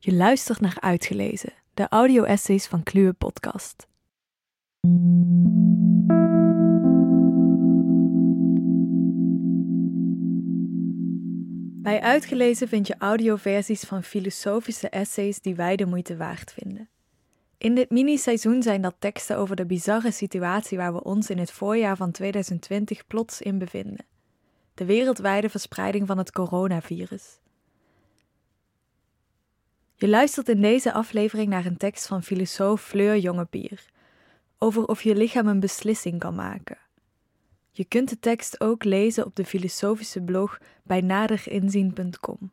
Je luistert naar Uitgelezen, de audio-essays van Kluwe Podcast. Bij Uitgelezen vind je audioversies van filosofische essays die wij de moeite waard vinden. In dit mini-seizoen zijn dat teksten over de bizarre situatie waar we ons in het voorjaar van 2020 plots in bevinden: de wereldwijde verspreiding van het coronavirus. Je luistert in deze aflevering naar een tekst van filosoof Fleur Jongepier over of je lichaam een beslissing kan maken. Je kunt de tekst ook lezen op de filosofische blog bij naderinzien.com.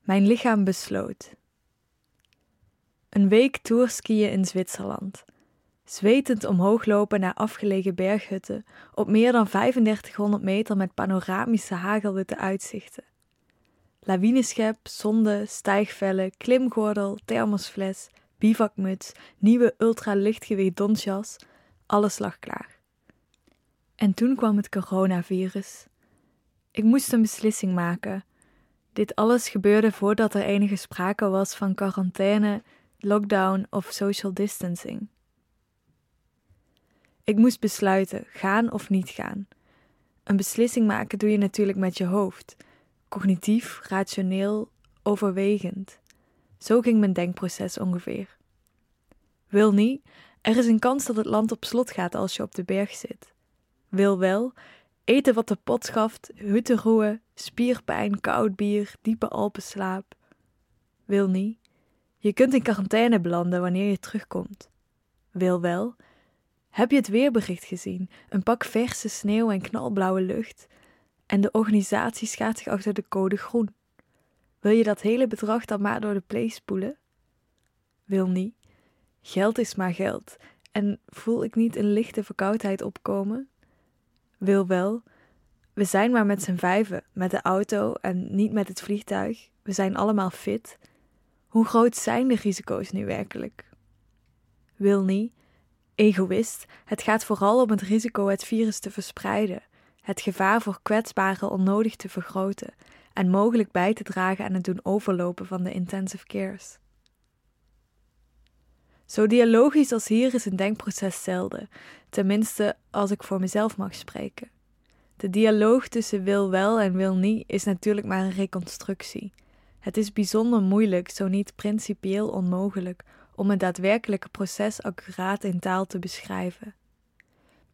Mijn lichaam besloot. Een week tourskiën in Zwitserland. Zwetend omhoog lopen naar afgelegen berghutten op meer dan 3500 meter met panoramische hagelwitte uitzichten lawineschep, zonde, stijgvellen, klimgordel, thermosfles, bivakmuts, nieuwe ultra-lichtgewicht donsjas, alles lag klaar. En toen kwam het coronavirus. Ik moest een beslissing maken. Dit alles gebeurde voordat er enige sprake was van quarantaine, lockdown of social distancing. Ik moest besluiten, gaan of niet gaan. Een beslissing maken doe je natuurlijk met je hoofd cognitief, rationeel, overwegend. Zo ging mijn denkproces ongeveer. Wil niet, er is een kans dat het land op slot gaat als je op de berg zit. Wil wel, eten wat de pot schaft, hutten roeien, spierpijn, koud bier, diepe alpenslaap. Wil niet, je kunt in quarantaine belanden wanneer je terugkomt. Wil wel, heb je het weerbericht gezien? Een pak verse sneeuw en knalblauwe lucht, en de organisatie schaadt zich achter de code groen. Wil je dat hele bedrag dan maar door de play spoelen? Wil niet. Geld is maar geld. En voel ik niet een lichte verkoudheid opkomen? Wil wel. We zijn maar met z'n vijven, met de auto en niet met het vliegtuig. We zijn allemaal fit. Hoe groot zijn de risico's nu werkelijk? Wil niet. Egoïst, het gaat vooral om het risico het virus te verspreiden het gevaar voor kwetsbaren onnodig te vergroten en mogelijk bij te dragen aan het doen overlopen van de intensive cares. Zo dialogisch als hier is een denkproces zelden, tenminste als ik voor mezelf mag spreken. De dialoog tussen wil wel en wil niet is natuurlijk maar een reconstructie. Het is bijzonder moeilijk, zo niet principieel onmogelijk, om het daadwerkelijke proces accuraat in taal te beschrijven.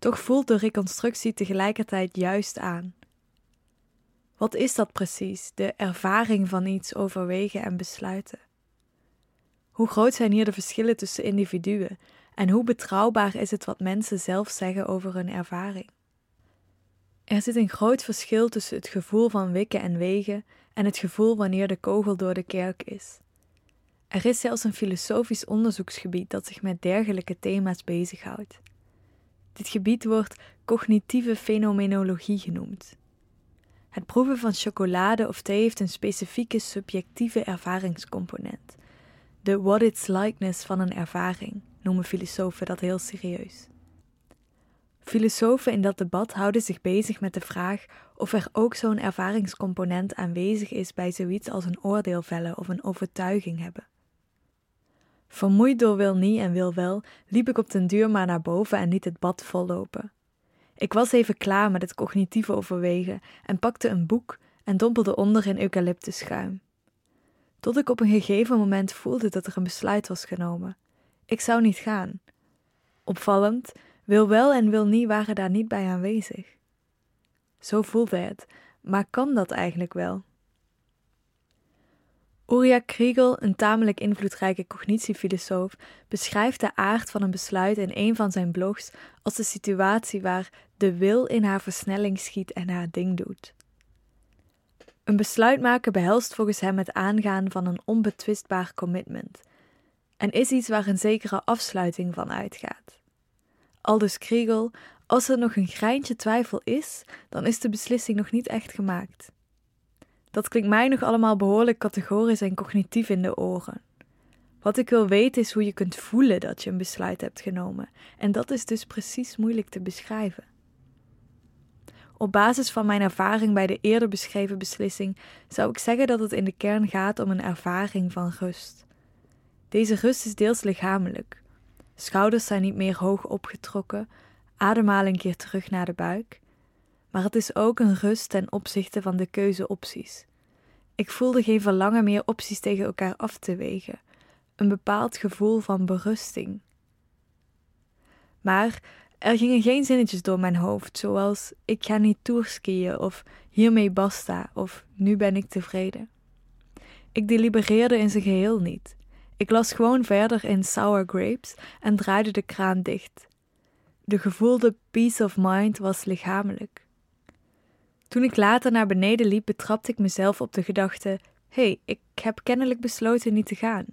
Toch voelt de reconstructie tegelijkertijd juist aan. Wat is dat precies, de ervaring van iets overwegen en besluiten? Hoe groot zijn hier de verschillen tussen individuen en hoe betrouwbaar is het wat mensen zelf zeggen over hun ervaring? Er zit een groot verschil tussen het gevoel van wikken en wegen en het gevoel wanneer de kogel door de kerk is. Er is zelfs een filosofisch onderzoeksgebied dat zich met dergelijke thema's bezighoudt. Dit gebied wordt cognitieve fenomenologie genoemd. Het proeven van chocolade of thee heeft een specifieke subjectieve ervaringscomponent. De what it's likeness van een ervaring noemen filosofen dat heel serieus. Filosofen in dat debat houden zich bezig met de vraag of er ook zo'n ervaringscomponent aanwezig is bij zoiets als een oordeel vellen of een overtuiging hebben. Vermoeid door wil niet en wil wel, liep ik op den duur maar naar boven en liet het bad vollopen. Ik was even klaar met het cognitieve overwegen en pakte een boek en dompelde onder in eucalyptusschuim. Tot ik op een gegeven moment voelde dat er een besluit was genomen. Ik zou niet gaan. Opvallend, wil wel en wil niet waren daar niet bij aanwezig. Zo voelde het, maar kan dat eigenlijk wel? Uriah Kriegel, een tamelijk invloedrijke cognitiefilosoof, beschrijft de aard van een besluit in een van zijn blogs als de situatie waar de wil in haar versnelling schiet en haar ding doet. Een besluit maken behelst volgens hem het aangaan van een onbetwistbaar commitment en is iets waar een zekere afsluiting van uitgaat. Aldus Kriegel, als er nog een greintje twijfel is, dan is de beslissing nog niet echt gemaakt. Dat klinkt mij nog allemaal behoorlijk categorisch en cognitief in de oren. Wat ik wil weten is hoe je kunt voelen dat je een besluit hebt genomen, en dat is dus precies moeilijk te beschrijven. Op basis van mijn ervaring bij de eerder beschreven beslissing zou ik zeggen dat het in de kern gaat om een ervaring van rust. Deze rust is deels lichamelijk. Schouders zijn niet meer hoog opgetrokken, ademhaling keert terug naar de buik. Maar het is ook een rust ten opzichte van de keuzeopties. Ik voelde geen verlangen meer opties tegen elkaar af te wegen, een bepaald gevoel van berusting. Maar er gingen geen zinnetjes door mijn hoofd, zoals ik ga niet tourskiën of hiermee basta of nu ben ik tevreden. Ik delibereerde in zijn geheel niet. Ik las gewoon verder in Sour Grapes en draaide de kraan dicht. De gevoelde peace of mind was lichamelijk. Toen ik later naar beneden liep, betrapte ik mezelf op de gedachte: hé, hey, ik heb kennelijk besloten niet te gaan.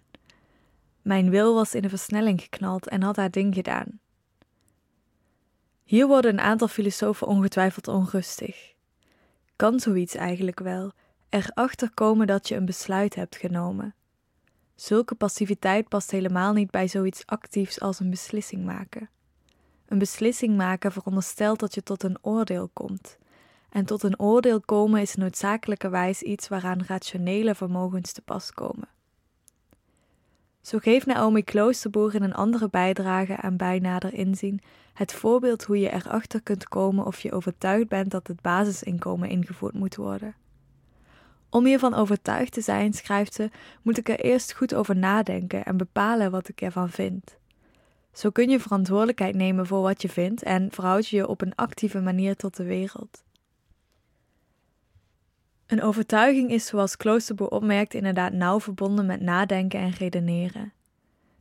Mijn wil was in de versnelling geknald en had haar ding gedaan. Hier worden een aantal filosofen ongetwijfeld onrustig. Kan zoiets eigenlijk wel? Erachter komen dat je een besluit hebt genomen. Zulke passiviteit past helemaal niet bij zoiets actiefs als een beslissing maken. Een beslissing maken veronderstelt dat je tot een oordeel komt. En tot een oordeel komen is noodzakelijkerwijs iets waaraan rationele vermogens te pas komen. Zo geeft Naomi Kloosterboer in een andere bijdrage aan bij nader inzien het voorbeeld hoe je erachter kunt komen of je overtuigd bent dat het basisinkomen ingevoerd moet worden. Om hiervan overtuigd te zijn, schrijft ze, moet ik er eerst goed over nadenken en bepalen wat ik ervan vind. Zo kun je verantwoordelijkheid nemen voor wat je vindt en verhoud je je op een actieve manier tot de wereld. Een overtuiging is, zoals Kloosterboer opmerkt, inderdaad nauw verbonden met nadenken en redeneren.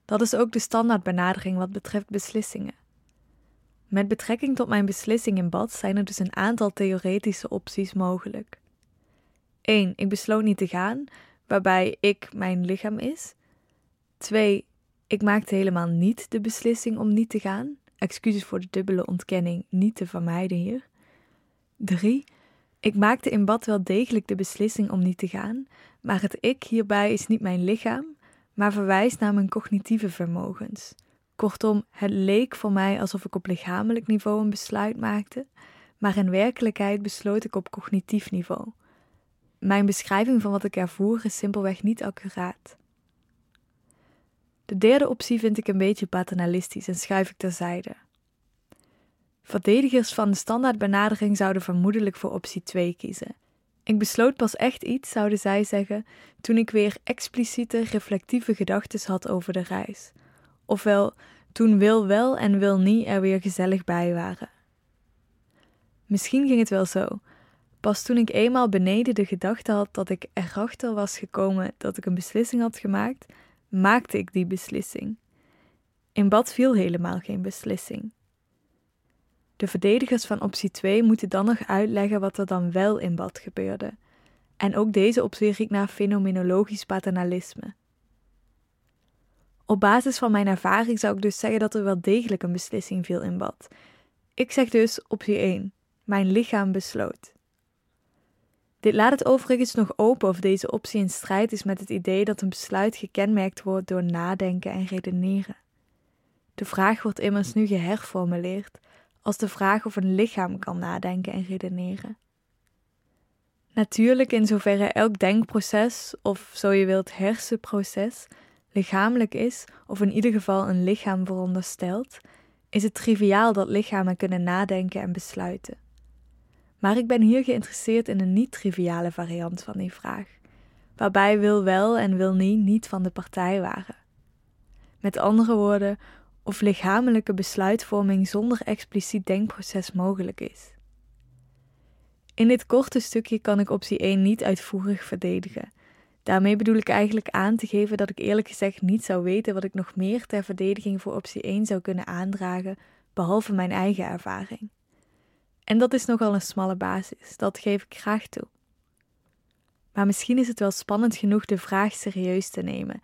Dat is ook de standaardbenadering wat betreft beslissingen. Met betrekking tot mijn beslissing in bad zijn er dus een aantal theoretische opties mogelijk. 1. Ik besloot niet te gaan, waarbij ik mijn lichaam is. 2. Ik maakte helemaal niet de beslissing om niet te gaan. Excuses voor de dubbele ontkenning, niet te vermijden hier. 3. Ik maakte in bad wel degelijk de beslissing om niet te gaan, maar het ik hierbij is niet mijn lichaam, maar verwijst naar mijn cognitieve vermogens. Kortom, het leek voor mij alsof ik op lichamelijk niveau een besluit maakte, maar in werkelijkheid besloot ik op cognitief niveau. Mijn beschrijving van wat ik ervoer is simpelweg niet accuraat. De derde optie vind ik een beetje paternalistisch en schuif ik terzijde. Verdedigers van de standaardbenadering zouden vermoedelijk voor optie 2 kiezen. Ik besloot pas echt iets, zouden zij zeggen, toen ik weer expliciete, reflectieve gedachten had over de reis. Ofwel, toen wil wel en wil niet er weer gezellig bij waren. Misschien ging het wel zo. Pas toen ik eenmaal beneden de gedachte had dat ik erachter was gekomen dat ik een beslissing had gemaakt, maakte ik die beslissing. In bad viel helemaal geen beslissing. De verdedigers van optie 2 moeten dan nog uitleggen wat er dan wel in bad gebeurde. En ook deze optie riekt naar fenomenologisch paternalisme. Op basis van mijn ervaring zou ik dus zeggen dat er wel degelijk een beslissing viel in bad. Ik zeg dus optie 1. Mijn lichaam besloot. Dit laat het overigens nog open of deze optie in strijd is met het idee dat een besluit gekenmerkt wordt door nadenken en redeneren. De vraag wordt immers nu geherformuleerd als de vraag of een lichaam kan nadenken en redeneren. Natuurlijk, in zoverre elk denkproces, of zo je wilt hersenproces, lichamelijk is, of in ieder geval een lichaam veronderstelt, is het triviaal dat lichamen kunnen nadenken en besluiten. Maar ik ben hier geïnteresseerd in een niet-triviale variant van die vraag, waarbij wil wel en wil niet niet van de partij waren. Met andere woorden, of lichamelijke besluitvorming zonder expliciet denkproces mogelijk is. In dit korte stukje kan ik optie 1 niet uitvoerig verdedigen. Daarmee bedoel ik eigenlijk aan te geven dat ik eerlijk gezegd niet zou weten wat ik nog meer ter verdediging voor optie 1 zou kunnen aandragen, behalve mijn eigen ervaring. En dat is nogal een smalle basis, dat geef ik graag toe. Maar misschien is het wel spannend genoeg de vraag serieus te nemen: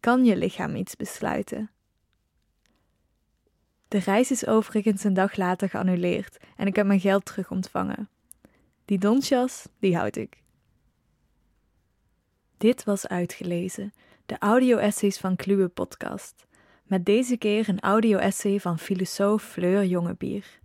kan je lichaam iets besluiten? De reis is overigens een dag later geannuleerd en ik heb mijn geld terug ontvangen. Die donsjas, die houd ik. Dit was uitgelezen, de audio-essays van Kluwe Podcast. Met deze keer een audio-essay van filosoof Fleur Jongebier.